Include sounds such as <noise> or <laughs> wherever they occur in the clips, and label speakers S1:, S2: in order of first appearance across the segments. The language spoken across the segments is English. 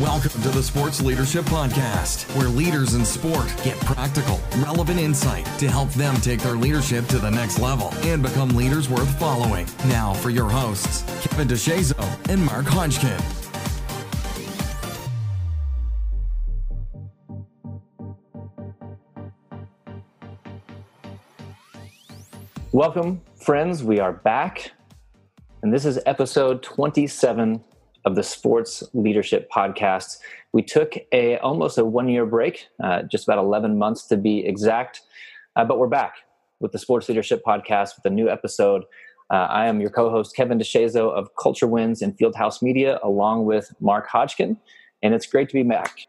S1: Welcome to the Sports Leadership Podcast, where leaders in sport get practical, relevant insight to help them take their leadership to the next level and become leaders worth following. Now, for your hosts, Kevin DeShazo and Mark Hodgkin.
S2: Welcome, friends. We are back, and this is episode 27 of the Sports Leadership Podcast. We took a almost a one year break, uh, just about 11 months to be exact, uh, but we're back with the Sports Leadership Podcast with a new episode. Uh, I am your co-host Kevin DeShazo of Culture Wins and Fieldhouse Media, along with Mark Hodgkin, and it's great to be back.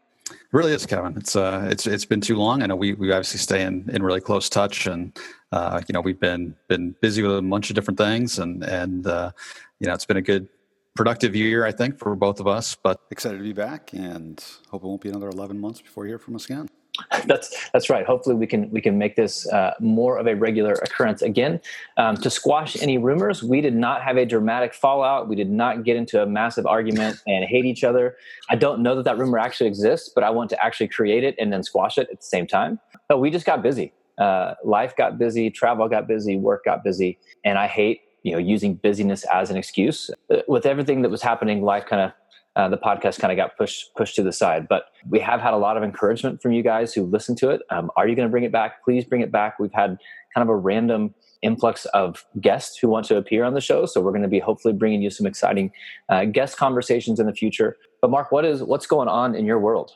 S3: Really is, Kevin. It's uh, it's it's been too long. I know we we obviously stay in, in really close touch, and uh, you know we've been been busy with a bunch of different things, and and uh, you know it's been a good productive year, I think, for both of us. But
S4: excited to be back, and hope it won't be another 11 months before you hear from us again. <laughs>
S2: that's that's right. Hopefully, we can we can make this uh, more of a regular occurrence again. Um, to squash any rumors, we did not have a dramatic fallout. We did not get into a massive argument <laughs> and hate each other. I don't know that that rumor actually exists, but I want to actually create it and then squash it at the same time. But we just got busy. Uh, life got busy, travel got busy, work got busy, and I hate you know using busyness as an excuse. Uh, with everything that was happening life kind of uh, the podcast kind of got pushed pushed to the side. But we have had a lot of encouragement from you guys who listen to it. Um, are you going to bring it back? Please bring it back. We've had kind of a random influx of guests who want to appear on the show so we're going to be hopefully bringing you some exciting uh, guest conversations in the future. But mark what is what's going on in your world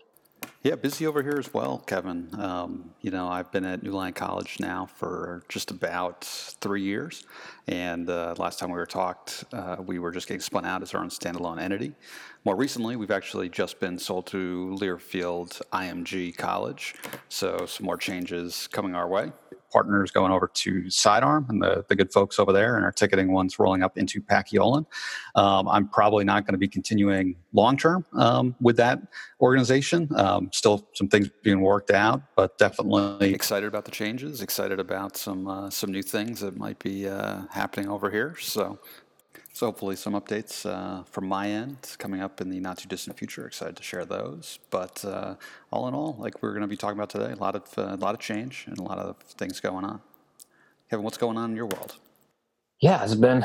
S4: yeah, busy over here as well, Kevin. Um, you know, I've been at NeuLion College now for just about three years, and uh, last time we were talked, uh, we were just getting spun out as our own standalone entity. More recently, we've actually just been sold to Learfield IMG College, so some more changes coming our way
S3: partners going over to Sidearm and the, the good folks over there, and our ticketing ones rolling up into Paciolan. Um, I'm probably not going to be continuing long term um, with that organization. Um, still some things being worked out, but definitely
S4: excited about the changes. Excited about some uh, some new things that might be uh, happening over here. So so hopefully some updates uh, from my end coming up in the not too distant future. Excited to share those. But uh, all in all, like we're going to be talking about today, a lot of uh, a lot of change and a lot of things going on. Kevin, what's going on in your world?
S2: Yeah, it's been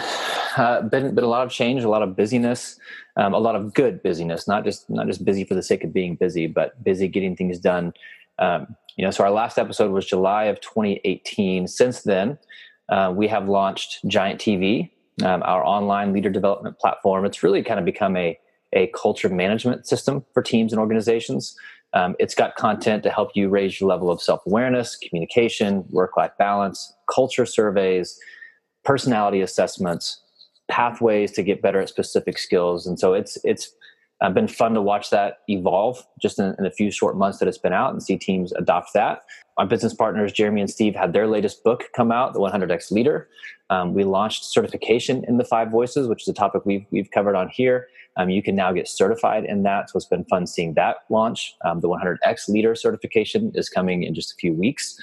S2: uh, been been a lot of change, a lot of busyness, um, a lot of good busyness. Not just not just busy for the sake of being busy, but busy getting things done. Um, you know, so our last episode was July of 2018. Since then, uh, we have launched Giant TV, um, our online leader development platform. It's really kind of become a, a culture management system for teams and organizations. Um, it's got content to help you raise your level of self awareness, communication, work life balance, culture surveys, personality assessments, pathways to get better at specific skills. And so it's it's uh, been fun to watch that evolve just in, in, a few short months that it's been out and see teams adopt that. Our business partners, Jeremy and Steve, had their latest book come out, The 100X Leader. Um, we launched certification in the five voices, which is a topic we've, we've covered on here. Um, you can now get certified in that. So it's been fun seeing that launch. Um, the 100X Leader certification is coming in just a few weeks.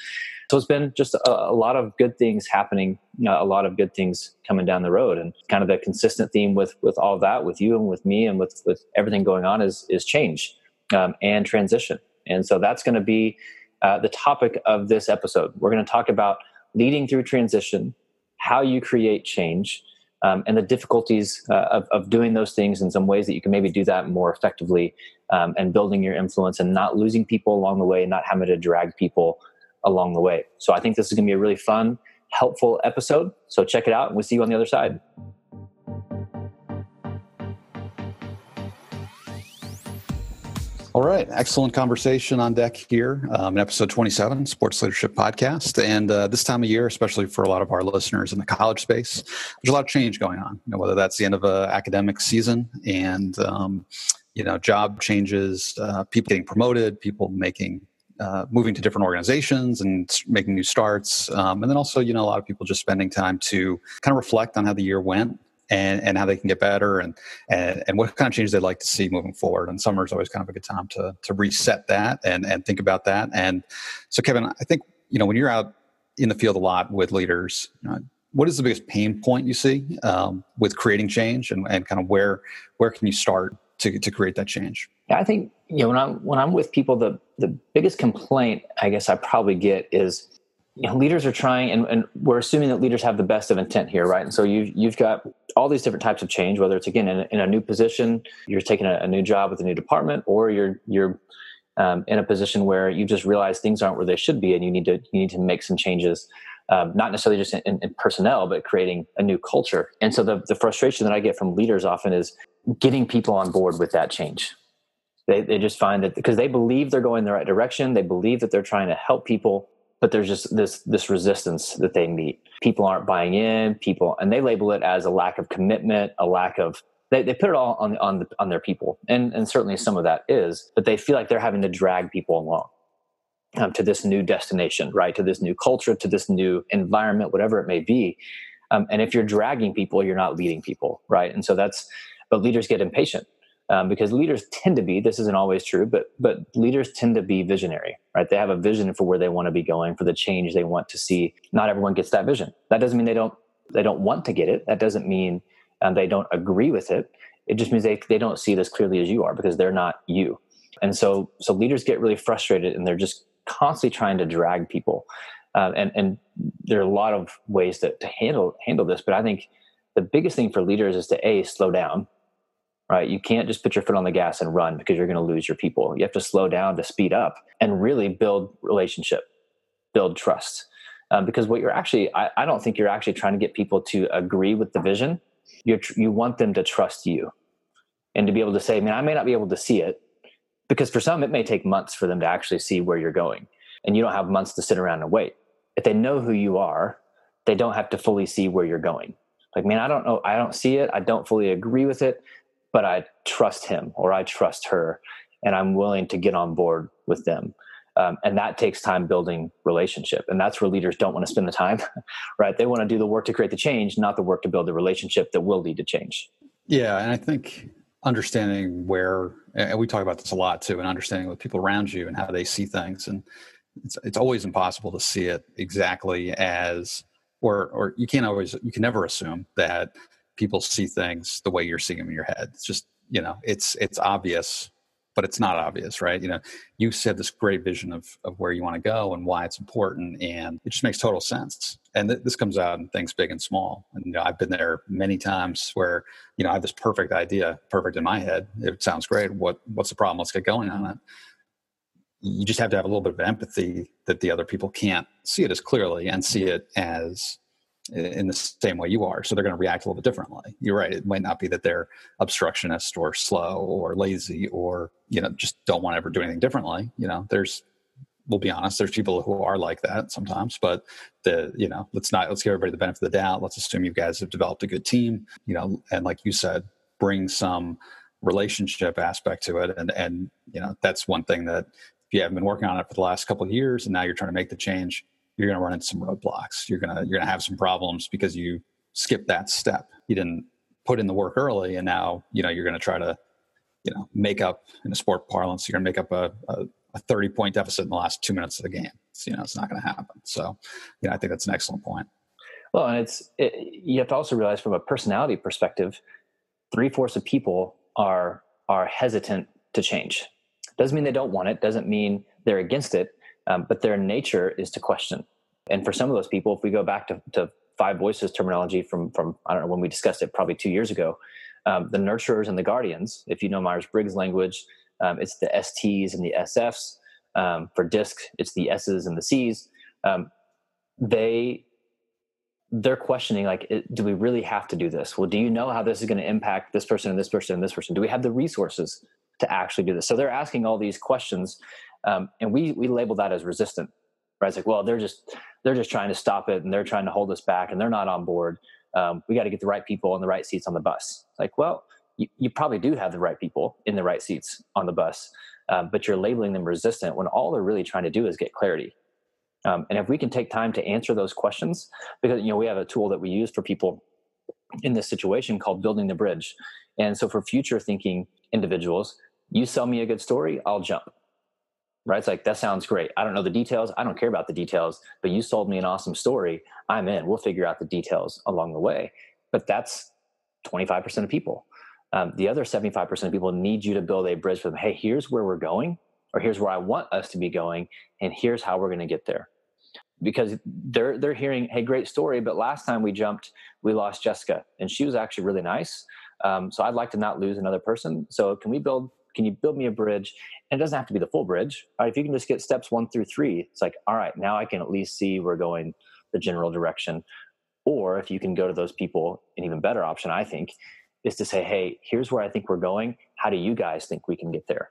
S2: So it's been just a, a lot of good things happening, a lot of good things coming down the road, and kind of the consistent theme with with all that, with you and with me, and with with everything going on is is change um, and transition. And so that's going to be uh, the topic of this episode. We're going to talk about leading through transition, how you create change, um, and the difficulties uh, of, of, doing those things in some ways that you can maybe do that more effectively um, and building your influence and not losing people along the way, and not having to drag people along the way. So I think this is going to be a really fun, helpful episode. So check it out, and we'll see you on the other side.
S3: All right, excellent conversation on deck here um, in episode 27, Sports Leadership Podcast. And uh, this time of year, especially for a lot of our listeners in the college space, there's a lot of change going on. You know, whether that's the end of an academic season and um, you know job changes, uh, people getting promoted, people making uh, moving to different organizations and making new starts. Um, and then also, you know, a lot of people just spending time to kind of reflect on how the year went and, and how they can get better and, and, and what kind of changes they'd like to see moving forward. And summer is always kind of a good time to, to reset that and, and think about that. And so, Kevin, I think, you know, when you're out in the field a lot with leaders, you know, what is the biggest pain point you see um, with creating change and, and kind of where where can you start to, to create that change?
S2: Yeah, I think you know when I'm when I'm with people, the the biggest complaint I guess I probably get is you know, leaders are trying, and, and we're assuming that leaders have the best of intent here, right? And so you you've got all these different types of change, whether it's again in, in a new position, you're taking a, a, new job with a new department, or you're you're um, in a position where you just realize things aren't where they should be, and you need to you need to make some changes. Um, not necessarily just in, in, personnel, but creating a new culture. And so the, the frustration that I get from leaders often is getting people on board with that change. They, they just find that because they believe they're going the right direction, they believe that they're trying to help people, but there's just this this resistance that they meet. People aren't buying in. People and they label it as a lack of commitment, a lack of they, they put it all on on the, on their people, and and certainly some of that is, but they feel like they're having to drag people along um, to this new destination, right? To this new culture, to this new environment, whatever it may be. Um, and if you're dragging people, you're not leading people, right? And so that's, but leaders get impatient um, because leaders tend to be. This isn't always true, but but leaders tend to be visionary, right? They have a vision for where they want to be going, for the change they want to see. Not everyone gets that vision. That doesn't mean they don't they don't want to get it. That doesn't mean and they don't agree with it, it just means they, they don't see it as clearly as you are because they're not you. And so, so leaders get really frustrated and they're just constantly trying to drag people. Uh, and, and there are a lot of ways to, to handle, handle this, but I think the biggest thing for leaders is to a slow down, right? You can't just put your foot on the gas and run because you're going to lose your people. You have to slow down to speed up and really build relationship, build trust. Um, because what you're actually, I, I don't think you're actually trying to get people to agree with the vision you you want them to trust you and to be able to say, man, I may not be able to see it because for some, it may take months for them to actually see where you're going. And you don't have months to sit around and wait. If they know who you are, they don't have to fully see where you're going. Like, man, I don't know. I don't see it. I don't fully agree with it, but I trust him or I trust her and I'm willing to get on board with them. Um, and that takes time building relationship. And that's where leaders don't want to spend the time <laughs> right? They want to do the work to create the change not the work to build the relationship that will lead to change.
S3: Yeah and i think understanding where and we talk about this a lot too and understanding with people around you and how they see things. And it's, it's always impossible to see it exactly as or or you can't always you can never assume that people see things the way you're seeing them in your head it's just you know it's it's obvious but it's not obvious, right? You know, you said this great vision of of where you want to go and why it's important, and it just makes total sense. And th- this comes out in things big and small. And you know, I've been there many times where you know I have this perfect idea, perfect in my head. It sounds great. What what's the problem? Let's get going on it. You just have to have a little bit of empathy that the other people can't see it as clearly and see it as in the same way you are. So they're going to react a little bit differently. You're right. It might not be that they're obstructionist or slow or lazy or, you know, just don't want to ever do anything differently. You know, there's, we'll be honest, there's people who are like that sometimes, but the, you know, let's not, let's give everybody the benefit of the doubt. Let's assume you guys have developed a good team, you know, and like you said, bring some relationship aspect to it. And, and, you know, that's one thing that if you haven't been working on it for the last couple of years and now you're trying to make the change, you're going to run into some roadblocks. You're going to you're going to have some problems because you skipped that step. You didn't put in the work early, and now you know you're going to try to you know make up in a sport parlance. You're going to make up a, a, a 30 point deficit in the last two minutes of the game. It's, you know it's not going to happen. So you know I think that's an excellent point.
S2: Well, and it's it, you have to also realize from a personality perspective, three fourths of people are are hesitant to change. Doesn't mean they don't want it. Doesn't mean they're against it um, but their nature is to question. And for some of those people, if we go back to, to five voices terminology from from I don't know when we discussed it probably two years ago, um, the nurturers and the guardians. If you know Myers Briggs language, um, it's the STs and the SFs. Um, for DISC, it's the S's and the C's. Um, they they're questioning like do we really have to do this well do you know how this is going to impact this person and this person and this person do we have the resources to actually do this so they're asking all these questions um, and we we label that as resistant right? It's like well they're just they're just trying to stop it and they're trying to hold us back and they're not on board. Um, we got to get the right people in the right seats on the bus. It's like well you, you probably do have the right people in the right seats on the bus um, but you're labeling them resistant when all they're really trying to do is get clarity. Um, and if we can take time to answer those questions because you know we have a tool that we use for people in this situation called building the bridge. And so for future thinking individuals you sell me a good story i'll jump right? It's like, that sounds great. I don't know the details. I don't care about the details, but you sold me an awesome story. I'm in. We'll figure out the details along the way. But that's 25% of people. Um, the other 75% of people need you to build a bridge for them. Hey, here's where we're going, or here's where I want us to be going, and here's how we're going to get there. Because they're they're hearing, hey, great story, but last time we jumped, we lost Jessica, and she was actually really nice. Um, so I'd like to not lose another person. So can we build? Can you build me a bridge? And it doesn't have to be the full bridge. Right? If you can just get steps one through three, it's like, all right, now I can at least see we're going the general direction. Or if you can go to those people, an even better option, I think, is to say, hey, here's where I think we're going. How do you guys think we can get there?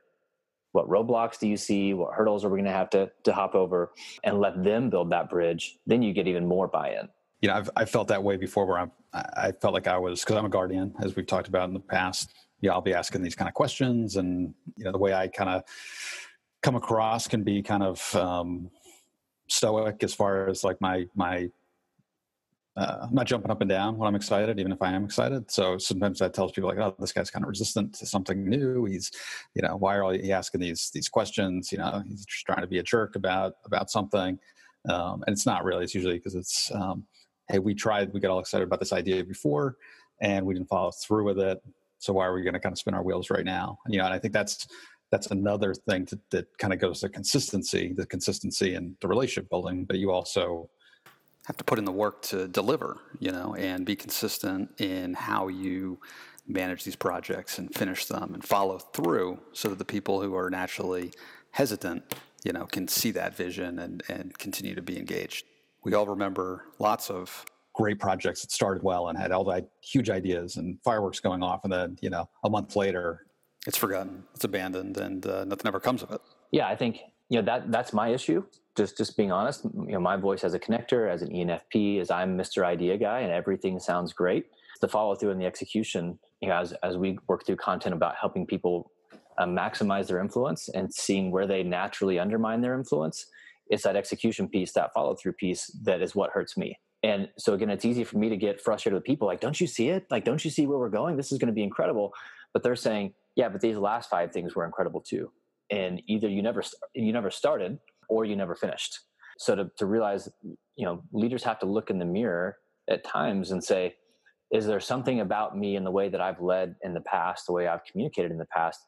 S2: What roadblocks do you see? What hurdles are we going to have to, to hop over? And let them build that bridge. Then you get even more buy in.
S3: You know, I've, I felt that way before where I'm, I felt like I was, because I'm a guardian, as we've talked about in the past. Yeah, I'll be asking these kind of questions. And, you know, the way I kind of come across can be kind of um, stoic as far as like my, my uh, I'm not jumping up and down when I'm excited, even if I am excited. So sometimes that tells people like, oh, this guy's kind of resistant to something new. He's, you know, why are he asking these these questions? You know, he's just trying to be a jerk about about something, um, and it's not really. It's usually because it's, um, hey, we tried, we got all excited about this idea before, and we didn't follow through with it. So why are we going to kind of spin our wheels right now? And, you know, and I think that's that's another thing to, that kind of goes to consistency, the consistency and the relationship building. But you also
S4: have to put in the work to deliver, you know, and be consistent in how you manage these projects and finish them and follow through so that the people who are naturally hesitant, you know, can see that vision and, and continue to be engaged. We all remember lots of
S3: great projects that started well and had all the huge ideas and fireworks going off and then, you know, a month later
S4: it's forgotten, it's abandoned and uh, nothing ever comes of it.
S2: Yeah, I think, you know, that that's my issue just just being honest, you know, my voice as a connector, as an ENFP, is I'm Mr. Idea guy, and everything sounds great. The follow through and the execution, you know, as as we work through content about helping people uh, maximize their influence and seeing where they naturally undermine their influence, it's that execution piece, that follow through piece, that is what hurts me. And so again, it's easy for me to get frustrated with people like, "Don't you see it? Like, don't you see where we're going? This is going to be incredible." But they're saying, "Yeah, but these last five things were incredible too." And either you never you never started or you never finished. So to, to realize, you know, leaders have to look in the mirror at times and say, is there something about me in the way that I've led in the past, the way I've communicated in the past,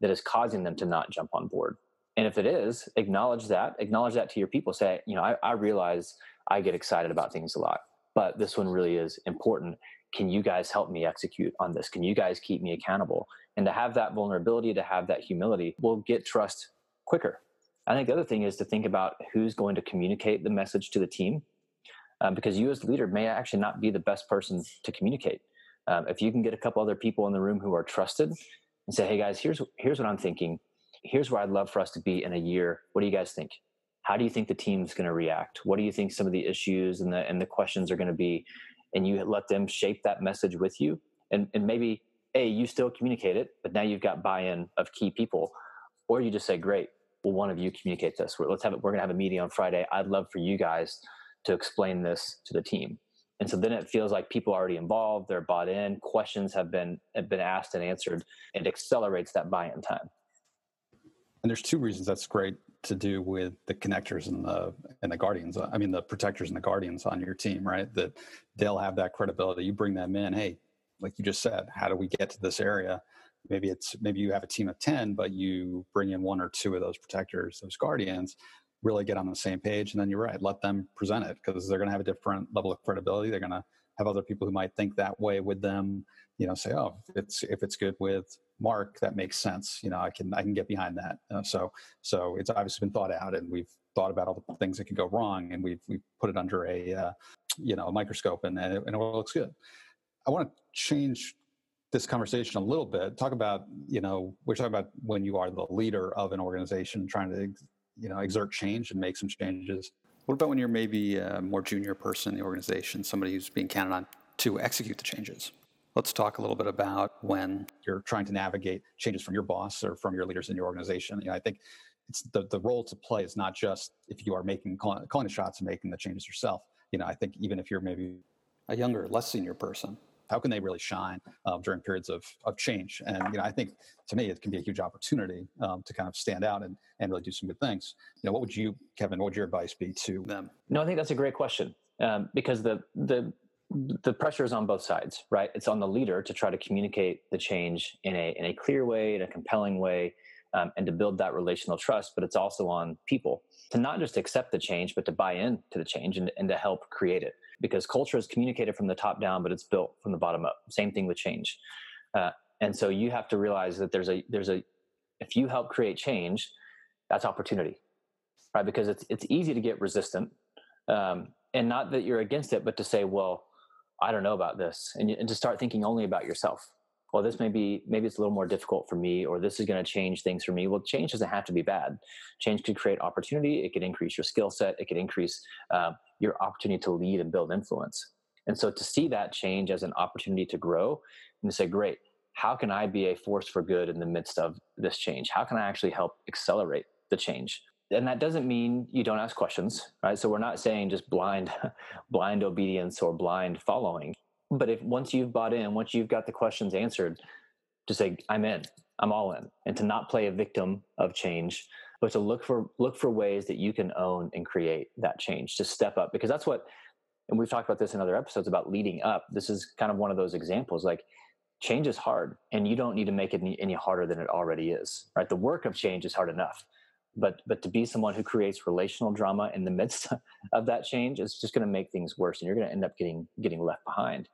S2: that is causing them to not jump on board? And if it is, acknowledge that. Acknowledge that to your people. Say, you know, I, I realize I get excited about things a lot, but this one really is important. Can you guys help me execute on this? Can you guys keep me accountable? And to have that vulnerability, to have that humility, will get trust quicker I think the other thing is to think about who's going to communicate the message to the team, um, because you as the leader may actually not be the best person to communicate. Um, if you can get a couple other people in the room who are trusted and say, "Hey guys, here's here's what I'm thinking. Here's where I'd love for us to be in a year. What do you guys think? How do you think the team's going to react? What do you think some of the issues and the and the questions are going to be?" And you let them shape that message with you, and and maybe a you still communicate it, but now you've got buy-in of key people, or you just say, "Great, will one of you communicate this? Let's have it. We're going to have a meeting on Friday. I'd love for you guys to explain this to the team. And so then it feels like people are already involved. They're bought in. Questions have been have been asked and answered. It accelerates that buy-in time.
S3: And there's two reasons that's great to do with the connectors and the and the guardians. Uh, I mean the protectors and the guardians on your team, right? That they'll have that credibility. You bring them in. Hey, like you just said, how do we get to this area? maybe it's maybe you have a team of 10 but you bring in one or two of those protectors those guardians really get on the same page and then you're right let them present it because they're going to have a different level of credibility they're going to have other people who might think that way with them you know say oh it's if it's good with mark that makes sense you know i can i can get behind that uh, so so it's obviously been thought out and we've thought about all the things that could go wrong and we've we've put it under a uh, you know a microscope and, and it looks good i want to change this conversation a little bit. Talk about, you know, we're talking about when you are the leader of an organization trying to, you know, exert change and make some changes.
S4: What about when you're maybe a more junior person in the organization, somebody who's being counted on to execute the changes? Let's talk a little bit about when
S3: you're trying to navigate changes from your boss or from your leaders in your organization. You know, I think it's the, the role to play is not just if you are making calling, calling the shots and making the changes yourself. You know, I think even if you're maybe
S4: a younger, less senior person,
S3: how can they really shine um, during periods of, of change? And you know, I think to me it can be a huge opportunity um, to kind of stand out and, and really do some good things. You know, what would you, Kevin? What would your advice be to them?
S2: No, I think that's a great question um, because the the the pressure is on both sides, right? It's on the leader to try to communicate the change in a in a clear way, in a compelling way, um, and to build that relational trust. But it's also on people to not just accept the change, but to buy in to the change and, and to help create it. Because culture is communicated from the top down, but it's built from the bottom up. Same thing with change. Uh, and so you have to realize that there's a there's a if you help create change, that's opportunity, right? Because it's it's easy to get resistant, um, and not that you're against it, but to say, well, I don't know about this, and, and to start thinking only about yourself. Well, this may be maybe it's a little more difficult for me, or this is going to change things for me. Well, change doesn't have to be bad. Change could create opportunity. It could increase your skill set. It could increase uh, your opportunity to lead and build influence. And so, to see that change as an opportunity to grow, and to say, "Great, how can I be a force for good in the midst of this change? How can I actually help accelerate the change?" And that doesn't mean you don't ask questions right? So we're not saying just blind <laughs> blind obedience or blind following. But if once you've bought in once you've got the questions answered to say i'm in. I'm all in. And to not play a victim of change but to look for look for ways that you can own and create that change to step up. Because that's what and we've talked about this in other episodes about leading up. This is kind of one of those examples. Like change is hard and you don't need to make it any, harder than it already is right? The work of change is hard enough but but to be someone who creates relational drama in the midst <laughs> of that change is just going to make things worse and you're going to end up getting getting left behind.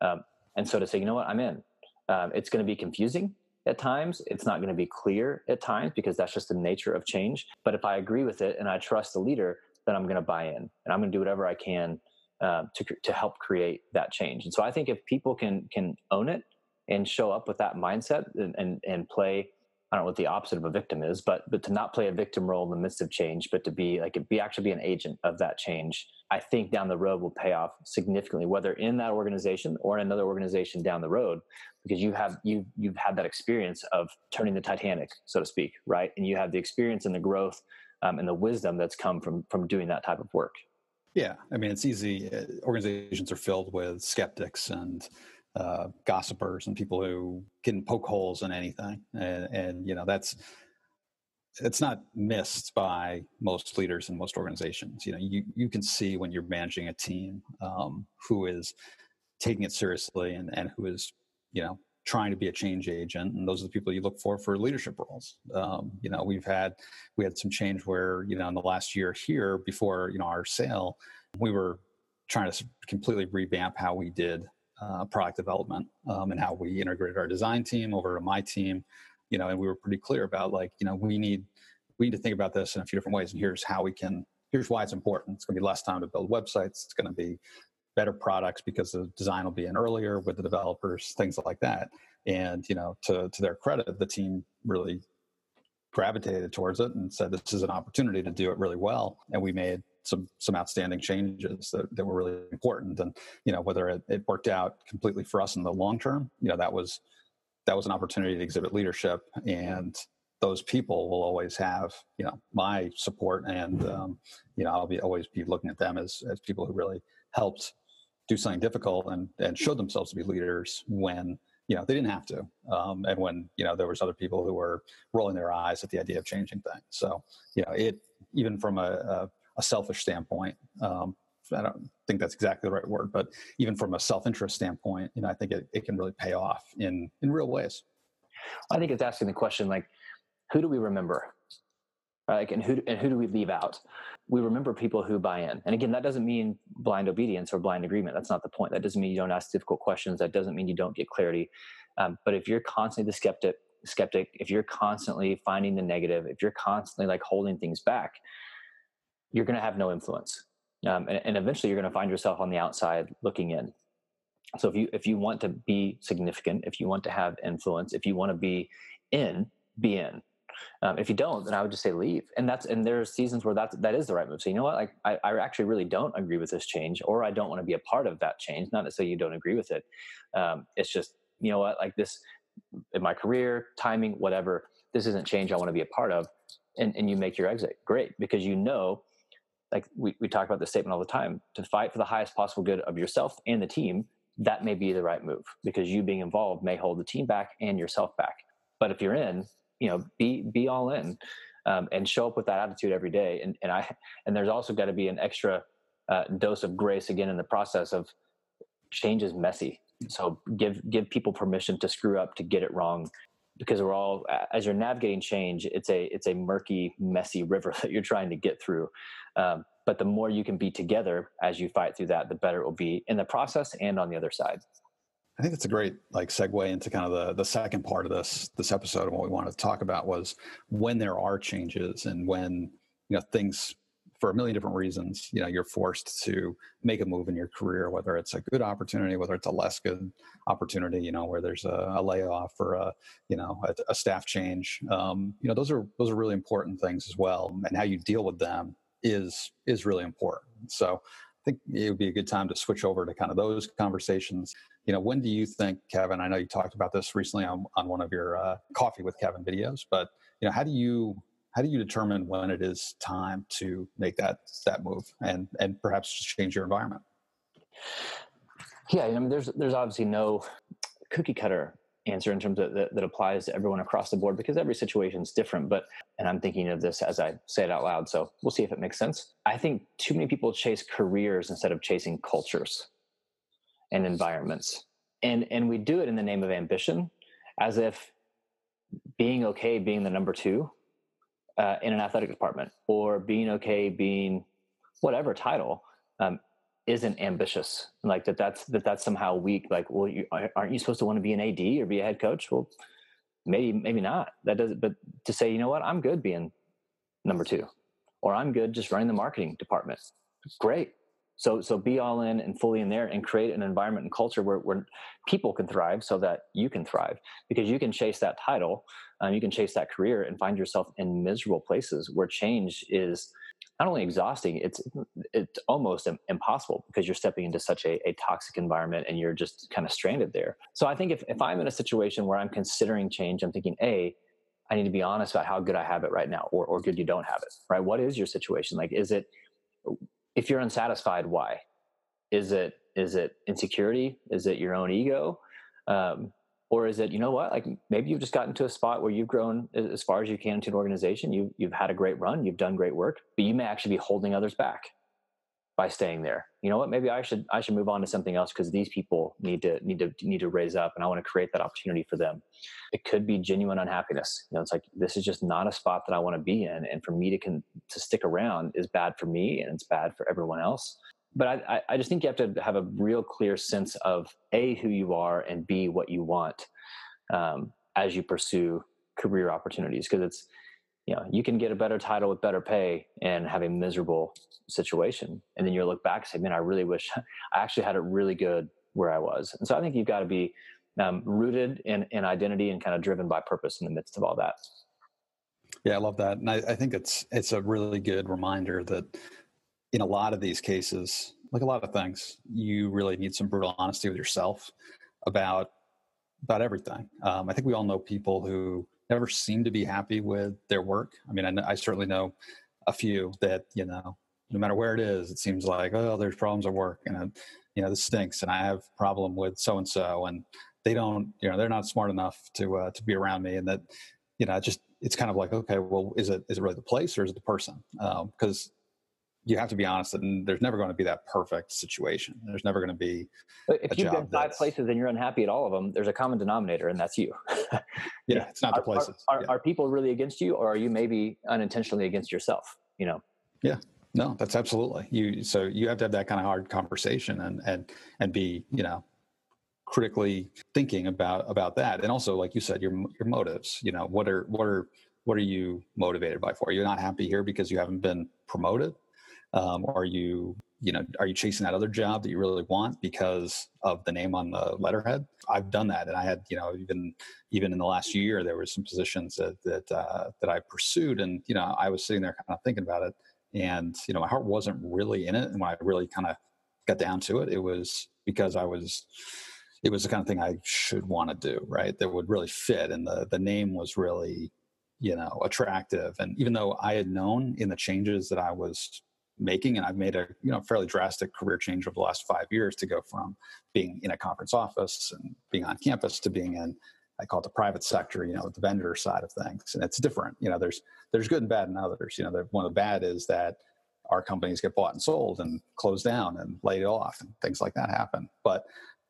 S2: Um, and so to say you know what? I'm in. Um, it's going to be confusing at times. It's not going to be clear at times because that's just the nature of change. But if i agree with it and i trust the leader then i'm going to buy in and i'm going to do whatever i can uh, to, to help create that change. And so i think if people can can own it and show up with that mindset and, and, and play I don't know what the opposite of a victim is, but but to not play a victim role in the midst of change, but to be like be actually be an agent of that change, I think down the road will pay off significantly, whether in that organization or in another organization down the road, because you have you you've had that experience of turning the Titanic, so to speak, right? And you have the experience and the growth um, and the wisdom that's come from from doing that type of work.
S3: Yeah, I mean it's easy. Uh, organizations are filled with skeptics and uh, gossipers and people who can poke holes in anything, and, and you know that's it's not missed by most leaders in most organizations. You know, you you can see when you're managing a team um, who is taking it seriously and and who is you know trying to be a change agent. And those are the people you look for for leadership roles. Um, you know we've had we had some change where you know in the last year here before you know our sale we were trying to completely revamp how we did uh, product development um, and how we integrated our design team over to my team you know and we were pretty clear about like you know we need we need to think about this in a few different ways and here's how we can here's why it's important. It's going to be less time to build websites it's going to be better products because the design will be in earlier with the developers things like that. And you know to to their credit the team really gravitated towards it and said this is an opportunity to do it really well and we made some some outstanding changes that, that were really important. And you know whether it, it worked out completely for us in the long term you know that was that was an opportunity to exhibit leadership. And those people will always have you know my support. And um, you know i'll be always be looking at them as as people who really helped do something difficult and and showed themselves to be leaders when you know they didn't have to. Um, and when you know there was other people who were rolling their eyes at the idea of changing things. So you know it even from a, a a selfish standpoint. Um, I don't think that's exactly the right word, but even from a self-interest standpoint, you know, I think it, it can really pay off in in real ways.
S2: I think it's asking the question like, who do we remember? Like, and who and who do we leave out? We remember people who buy in, and again, that doesn't mean blind obedience or blind agreement. That's not the point. That doesn't mean you don't ask difficult questions. That doesn't mean you don't get clarity. Um, but if you're constantly the skeptic, skeptic, if you're constantly finding the negative, if you're constantly like holding things back, you're going to have no influence. Um, and, and eventually you're going to find yourself on the outside looking in. So if you if you want to be significant, if you want to have influence, if you want to be in, be in. Um, if you don't, then I would just say leave. And that's and there's seasons where that's that is the right move. So you know what? Like I, I actually really don't agree with this change, or I don't want to be a part of that change. Not say you don't agree with it. Um, it's just you know what? Like this in my career, timing, whatever. This isn't change I want to be a part of. And and you make your exit. Great, because you know like we, we talk about this statement all the time to fight for the highest possible good of yourself and the team that may be the right move because you being involved may hold the team back and yourself back. But if you're in you know be be all in um, and show up with that attitude every day. And, and i and there's also got to be an extra uh, dose of grace again in the process of change is messy. So give give people permission to screw up, to get it wrong, because we're all as you're navigating change, it's a it's a murky, messy <laughs> river that you're trying to get through. Um, but the more you can be together as you fight through that, the better it will be in the process and on the other side.
S3: I think it's a great like segue into kind of the the second part of this this episode and what we wanted to talk about was when there are changes and when you know things for a million different reasons you know you're forced to make a move in your career whether it's a good opportunity whether it's a less good opportunity you know where there's a, a layoff or a you know a, a staff change um, you know those are those are really important things as well and how you deal with them is is really important so I think it would be a good time to switch over to kind of those conversations. You know, when do you think, Kevin? I know you talked about this recently on, on one of your uh, coffee with Kevin videos, but you know, how do you how do you determine when it is time to make that that move and and perhaps just change your environment?
S2: Yeah, I mean, there's there's obviously no cookie cutter answer in terms of that, that applies to everyone across the board because every situation is different. But, and I'm thinking of this as I say it out loud. So we'll see if it makes sense. I think too many people chase careers instead of chasing cultures and environments. And, and we do it in the name of ambition as if being okay being the number two uh, in an athletic department or being okay being whatever title um, isn't ambitious. Like that that's that that's somehow weak. Like well you aren't you supposed to want to be an ad or be a head coach? Well maybe maybe not. That doesn't but to say you know what? I'm good being number two or i'm good just running the marketing department. Great so so be all in and fully in there and create an environment and culture where, where people can thrive so that you can thrive because you can chase that title um, you can chase that career and find yourself in miserable places where change is not only exhausting it's it's almost impossible because you're stepping into such a, a toxic environment and you're just kind of stranded there. So i think if, if i'm in a situation where i'm considering change i'm thinking a i need to be honest about how good i have it right now or, or good you don't have it right? What is your situation? Like is it if you're unsatisfied why? Is it is it insecurity? Is it your own ego? Um, or is it you know what? Like maybe you've just gotten to a spot where you've grown as far as you can into an organization. You, you've had a great run. You've done great work but you may actually be holding others back by staying there. You know what? Maybe i should i should move on to something else because these people need to need to need to raise up and i want to create that opportunity for them. It could be genuine unhappiness. You know it's like this is just not a spot that i want to be in and for me to can to stick around is bad for me and it's bad for everyone else. But I, I just think you have to have a real clear sense of a who you are and b what you want um, as you pursue career opportunities. Because it's you know you can get a better title with better pay and have a miserable situation. And then you look back and say man i really wish <laughs> i actually had it really good where i was. And so i think you've got to be um, rooted in, in identity and kind of driven by purpose in the midst of all that.
S3: Yeah i love that. And I, I think it's it's a really good reminder that in a lot of these cases, like a lot of things, you really need some brutal honesty with yourself about about everything. Um, I think we all know people who never seem to be happy with their work. I mean, I, I, certainly know a few that you know, no matter where it is, it seems like oh, there's problems at work, and uh, you know, this stinks, and I have problem with so and so, and they don't, you know, they're not smart enough to uh, to be around me, and that you know, just it's kind of like okay, well, is it is it really the place or is it the person? Because um, you have to be honest and there's never going to be that perfect situation. There's never going to be
S2: if you've been five places and you're unhappy at all of them there's a common denominator and that's you. <laughs>
S3: Yeah it's not the places
S2: are, are,
S3: yeah.
S2: are, people really against you or are you maybe unintentionally against yourself you know?
S3: Yeah. No that's absolutely. You so you have to have that kind of hard conversation and and and be you know critically thinking about about that. And also like you said your your motives you know what are what are what are you motivated by for? You're you not happy here because you haven't been promoted? Um, are you, you know, are you chasing that other job that you really want because of the name on the letterhead? I've done that, and I had, you know, even even in the last year, there were some positions that that uh, that I pursued, and you know, I was sitting there kind of thinking about it, and you know, my heart wasn't really in it, and when I really kind of got down to it, it was because I was it was the kind of thing I should want to do, right? That would really fit. And the the name was really, you know, attractive. And even though I had known in the changes that I was making and i've made a you know fairly drastic career change over the last five years to go from being in a conference office and being on campus to being in i call it the private sector you know the vendor side of things and it's different you know there's there's good and bad in others you know the, one of the bad is that our companies get bought and sold and closed down and laid off and things like that happen. But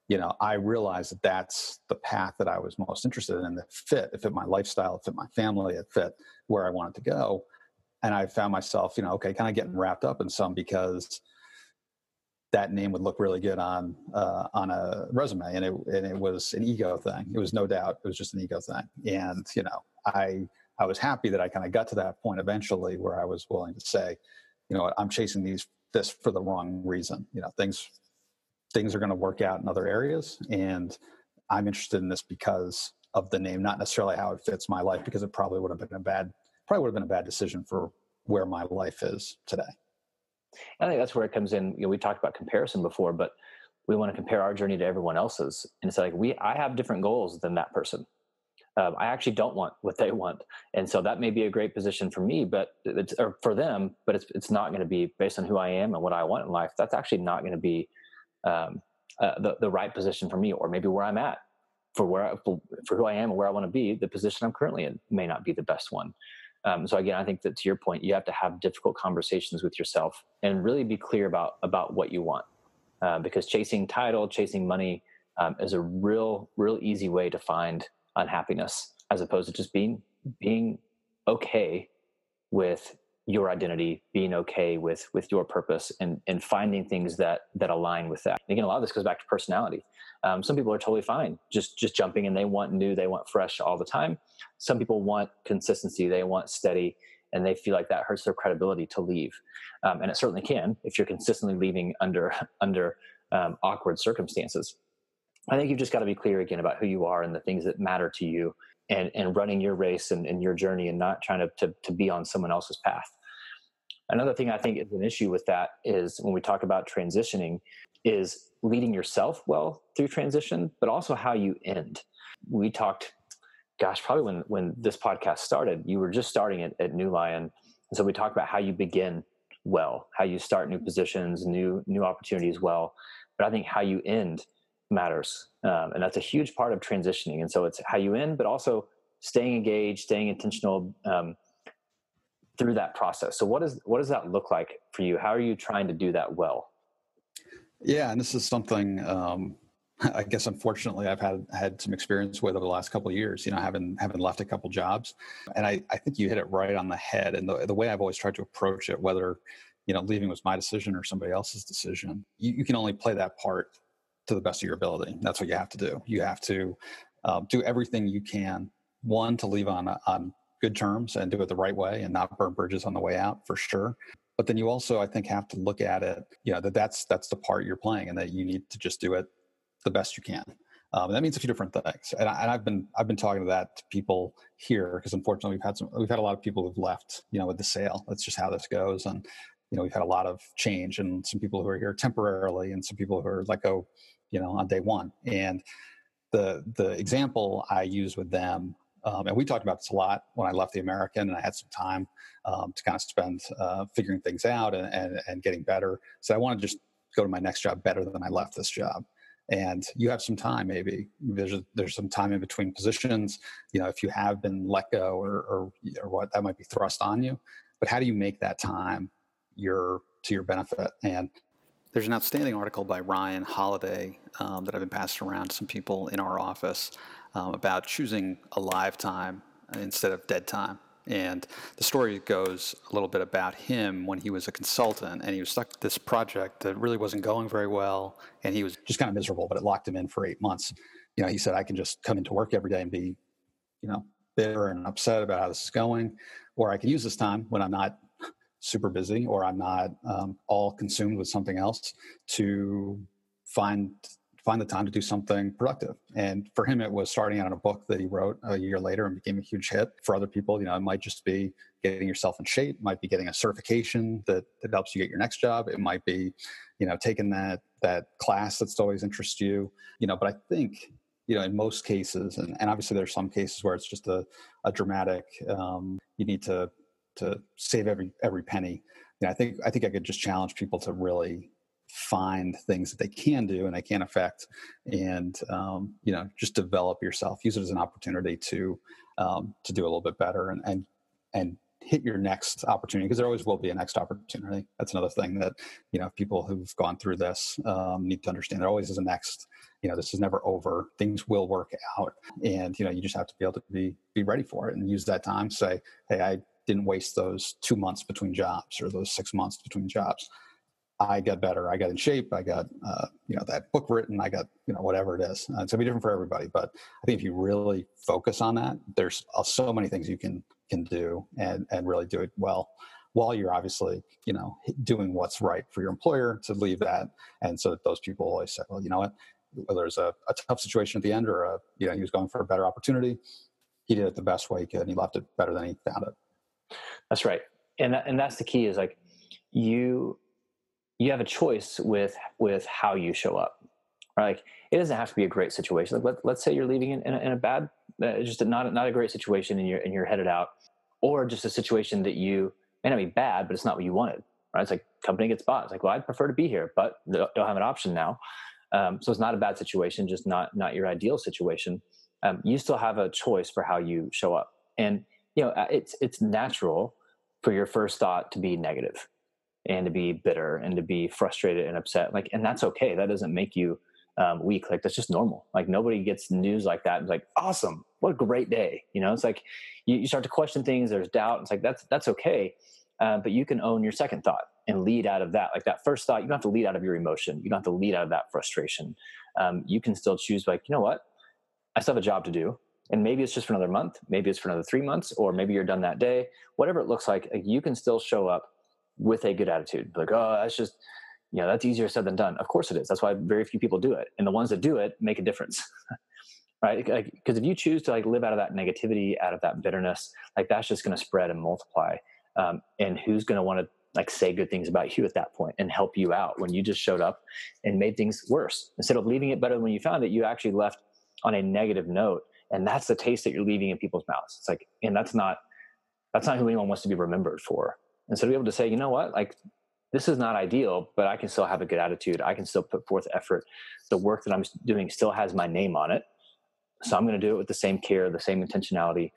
S3: you know, I realized that that's the path that I was most interested in that fit, it fit my lifestyle, it fit my family, it fit where I wanted to go. And I found myself, you know, okay, kind of getting wrapped up in some because that name would look really good on uh, on a resume, and it and it was an ego thing. It was no doubt it was just an ego thing, and you know, I I was happy that I kind of got to that point eventually where I was willing to say, you know, I'm chasing these this for the wrong reason. You know, things things are going to work out in other areas. And I'm interested in this because of the name, not necessarily how it fits my life, because it probably would have been a bad, probably would have been a bad decision for where my life is today.
S2: I think that's where it comes in. You know, we talked about comparison before, but we want to compare our journey to everyone else's, and it's like we, I have different goals than that person. Um, I actually don't want what they want, and so that may be a great position for me, but it's or for them, but it's it's not going to be based on who I am and what I want in life. That's actually not going to be um, uh, the the right position for me, or maybe where I'm at for where I, for, for who I am and where I want to be. The position I'm currently in may not be the best one. Um, so again, I think that to your point, you have to have difficult conversations with yourself and really be clear about about what you want, uh, because chasing title, chasing money, um, is a real real easy way to find unhappiness, as opposed to just being being okay with your identity being okay with with your purpose and and finding things that that align with that. Again a lot of this goes back to personality. Um, some people are totally fine just just jumping and they want new they want fresh all the time. Some people want consistency they want steady and they feel like that hurts their credibility to leave. Um, and it certainly can if you're consistently leaving under <laughs> under um, awkward circumstances. I think you've just got to be clear again about who you are and the things that matter to you and, and running your race and, and your journey and not trying to, to, to be on someone else's path. Another thing I think is an issue with that is when we talk about transitioning is leading yourself well through transition, but also how you end. We talked, gosh, probably when, when this podcast started, you were just starting at, at NeuLion. And so we talked about how you begin well, how you start new positions, new, new opportunities well. But I think how you end matters. Um, and that's a huge part of transitioning. And so it's how you end, but also staying engaged, staying intentional um, through that process. So what is what does that look like for you? How are you trying to do that well?
S3: Yeah, and this is something um, <laughs> I guess unfortunately I've had had some experience with over the last couple of years. You know, having having left a couple jobs, and I, I think you hit it right on the head. And the the way I've always tried to approach it, whether you know leaving was my decision or somebody else's decision, you, you can only play that part to the best of your ability. That's what you have to do. You have to um, do everything you can. One to leave on on good terms and do it the right way and not burn bridges on the way out for sure. But then you also, I think, have to look at it. You know that that's that's the part you're playing, and that you need to just do it the best you can. Um, that means a few different things, and, I, have been I've been talking to that to people here because unfortunately we've had some we've had a lot of people who've left. You know, with the sale, that's just how this goes, and you know we've had a lot of change and some people who are here temporarily and some people who are let go you know on day one. And the the example i use with them um, and we talked about this a lot when i left the american and i had some time um, to kind of spend uh, figuring things out and, and, and getting better. So i want to just go to my next job better than i left this job. And you have some time maybe. There's there's some time in between positions. You know if you have been let go or, or or what that might be thrust on you. But how do you make that time your to your benefit? And
S4: there's an outstanding article by Ryan Holiday um, that I've been passing around to some people in our office um, about choosing a live time instead of dead time. And the story goes a little bit about him when he was a consultant and he was stuck with this project that really wasn't going very well. And he was
S3: just kind of miserable, but it locked him in for eight months. You know, he said, I can just come into work every day and be, you know, bitter and upset about how this is going, or I can use this time when I'm not super busy or I'm not um, all consumed with something else to find find the time to do something productive. And for him, it was starting out on a book that he wrote a year later and became a huge hit. For other people, you know, it might just be getting yourself in shape, might be getting a certification that, that helps you get your next job. It might be, you know, taking that that class that's always interests you. You know, but I think you know in most cases and, and obviously there's some cases where it's just a, a dramatic um, you need to to save every every penny. You know, I think I think I could just challenge people to really find things that they can do and they can affect, and um, you know, just develop yourself. Use it as an opportunity to um, to do a little bit better and and and hit your next opportunity because there always will be a next opportunity that's another thing that you know people who've gone through this um, need to understand there always is a next you know this is never over things will work out and you know you just have to be able to be be ready for it and use that time say hey i didn't waste those two months between jobs or those six months between jobs I got better. I got in shape. I got, uh, you know, that book written. I got, you know, whatever it is. Uh, it's gonna be different for everybody. But I think if you really focus on that, there's uh, so many things you can can do and and really do it well, while you're obviously, you know, doing what's right for your employer to leave that, and so that those people always say, well, you know what, whether it's a, a tough situation at the end or a, you know, he was going for a better opportunity, he did it the best way he could, and he left it better than he found it.
S2: That's right, and and that's the key is like you you have a choice with with how you show up right? Like it doesn't have to be a great situation. Like let, let's say you're leaving in, in, a, in a bad uh, just a, not, not a great situation and you're, and you're headed out or just a situation that you may not be bad but it's not what you wanted right? It's like company gets bought. It's like well i'd prefer to be here but don't have an option now. Um, so it's not a bad situation just not not your ideal situation. Um, you still have a choice for how you show up. And you know uh, it's it's natural for your first thought to be negative and to be bitter and to be frustrated and upset like and that's okay. That doesn't make you um, weak. Like that's just normal. Like nobody gets news like that and like awesome. What a great day. You know it's like you, you start to question things there's doubt it's like that's that's okay uh, but you can own your second thought and lead out of that. Like that first thought you don't have to lead out of your emotion. You don't have to lead out of that frustration. Um, you can still choose like you know what? I still have a job to do and maybe it's just for another month maybe it's for another three months or maybe you're done that day whatever it looks like, you can still show up with a good attitude. Like, oh, that's just, you know, that's easier said than done. Of course it is. That's why very few people do it. And the ones that do it make a difference. <laughs> right? Because like, if you choose to like live out of that negativity, out of that bitterness, like that's just going to spread and multiply. Um, and who's going to want to like say good things about you at that point and help you out when you just showed up and made things worse instead of leaving it better than when you found it you actually left on a negative note and that's the taste that you're leaving in people's mouths it's like and that's not that's not who anyone wants to be remembered for and so to be able to say, you know what, like this is not ideal, but I can still have a good attitude. I can still put forth effort. The work that I'm doing still has my name on it. So I'm going to do it with the same care, the same intentionality.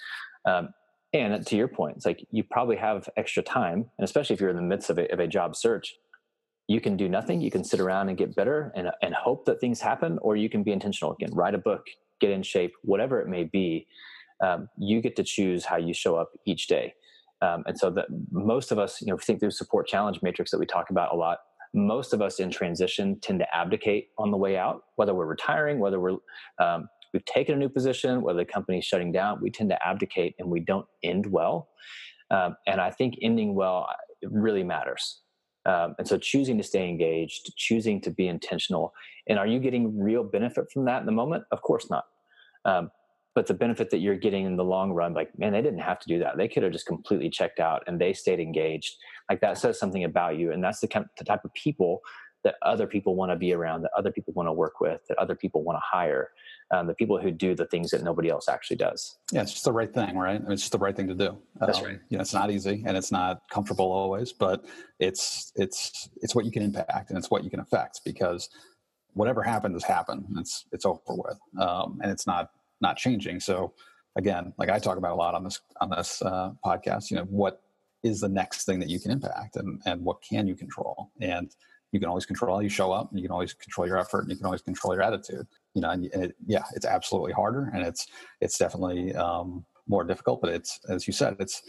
S2: Um, and to your point, it's like you probably have extra time, and especially if you're in the midst of a, of a job search, you can do nothing. You can sit around and get better and, and hope that things happen, or you can be intentional again, write a book, get in shape, whatever it may be. Um, you get to choose how you show up each day. Um, and so that most of us, you know, think through support challenge matrix that we talk about a lot. Most of us in transition tend to abdicate on the way out, whether we're retiring, whether we're um, we've taken a new position, whether the company's shutting down. We tend to abdicate and we don't end well. Um, and I think ending well really matters. Um, and so choosing to stay engaged, choosing to be intentional. And are you getting real benefit from that in the moment? Of course not. Um, but the benefit that you're getting in the long run like man they didn't have to do that they could have just completely checked out and they stayed engaged like that says something about you and that's the, kind of, the type of people that other people want to be around that other people want to work with that other people want to hire um, the people who do the things that nobody else actually does
S3: yeah it's just the right thing right it's just the right thing to do
S2: that's um, right
S3: you know it's not easy and it's not comfortable always but it's it's it's what you can impact and it's what you can affect because whatever happened has happened it's it's over with um, and it's not not changing. So again, like I talk about a lot on this on this uh, podcast, you know, what is the next thing that you can impact, and and what can you control? And you can always control how you show up, and you can always control your effort, and you can always control your attitude. You know, and, it, yeah, it's absolutely harder, and it's it's definitely um, more difficult. But it's as you said, it's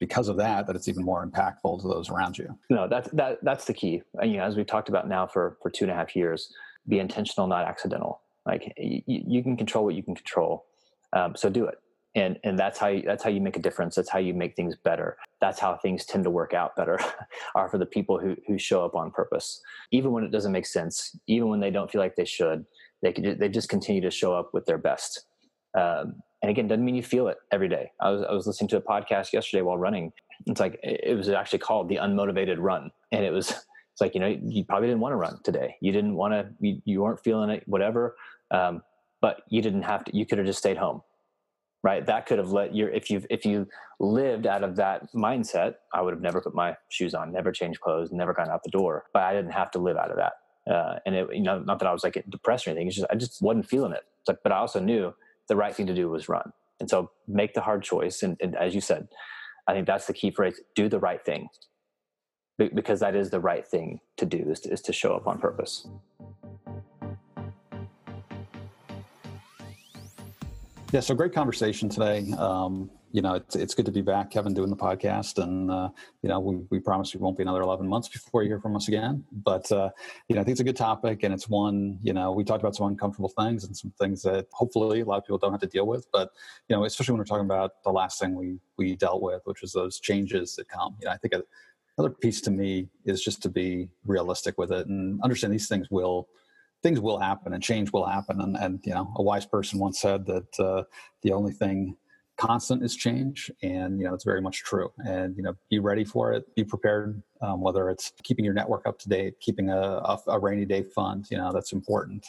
S3: because of that that it's even more impactful to those around you.
S2: No, that's that that's the key. And, you know, as we've talked about now for for two and a half years, be intentional, not accidental. Like you, you can control what you can control, um, so do it. And and that's how you, that's how you make a difference. That's how you make things better. That's how things tend to work out better, <laughs> are for the people who who show up on purpose, even when it doesn't make sense, even when they don't feel like they should. They could they just continue to show up with their best. Um, and again, doesn't mean you feel it every day. I was I was listening to a podcast yesterday while running. It's like it was actually called the unmotivated run, and it was it's like you know you probably didn't want to run today. You didn't want to. You, you weren't feeling it. Whatever. Um, but you didn't have to. You could have just stayed home, right? That could have let your if you if you lived out of that mindset, I would have never put my shoes on, never changed clothes, never gone out the door. But I didn't have to live out of that. Uh, and it, you know, not that I was like depressed or anything. It's just I just wasn't feeling it. It's like, but I also knew the right thing to do was run. And so make the hard choice. And, and as you said, I think that's the key phrase: do the right thing, because that is the right thing to do is to, is to show up on purpose.
S3: Yeah, so great conversation today. Um, you know, it's, it's good to be back, Kevin, doing the podcast. And, uh, you know, we, we promise we won't be another 11 months before you hear from us again. But, uh, you know, I think it's a good topic. And it's one, you know, we talked about some uncomfortable things and some things that hopefully a lot of people don't have to deal with. But, you know, especially when we're talking about the last thing we, we dealt with, which was those changes that come. You know, I think another piece to me is just to be realistic with it and understand these things will things will happen and change will happen. And, and you know, a wise person once said that uh, the only thing constant is change, and you know, it's very much true. And you know, be ready for it. Be prepared. Um, whether it's keeping your network up to date, keeping a, a, a rainy day fund, you know, that's important.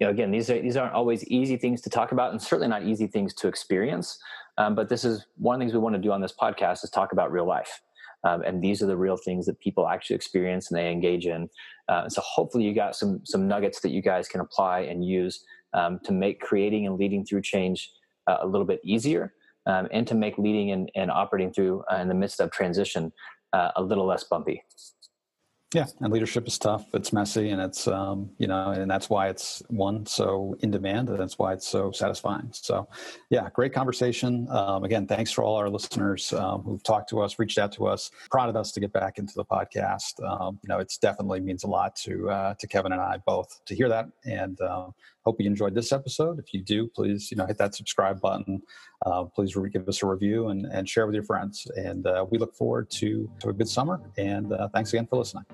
S2: You know, again, these are these aren't always easy things to talk about, and certainly not easy things to experience. Um, but this is one of the things we want to do on this podcast is talk about real life. Um, and these are the real things that people actually experience and they engage in. Uh, so hopefully you got some some nuggets that you guys can apply and use um, to make creating and leading through change uh, a little bit easier, um, and to make leading and, and operating through uh, in the midst of transition uh, a little less bumpy.
S3: Yeah, and leadership is tough. It's messy, and it's um, you know, and that's why it's one so in demand, and that's why it's so satisfying. So, yeah, great conversation. Um, again, thanks for all our listeners um, who've talked to us, reached out to us, prodded us to get back into the podcast. Um, you know, it's definitely means a lot to uh, to Kevin and I both to hear that, and uh, hope you enjoyed this episode. If you do, please you know hit that subscribe button. Uh, please re- give us a review and, and share with your friends. And uh, we look forward to, to a good summer. And uh, thanks again for listening.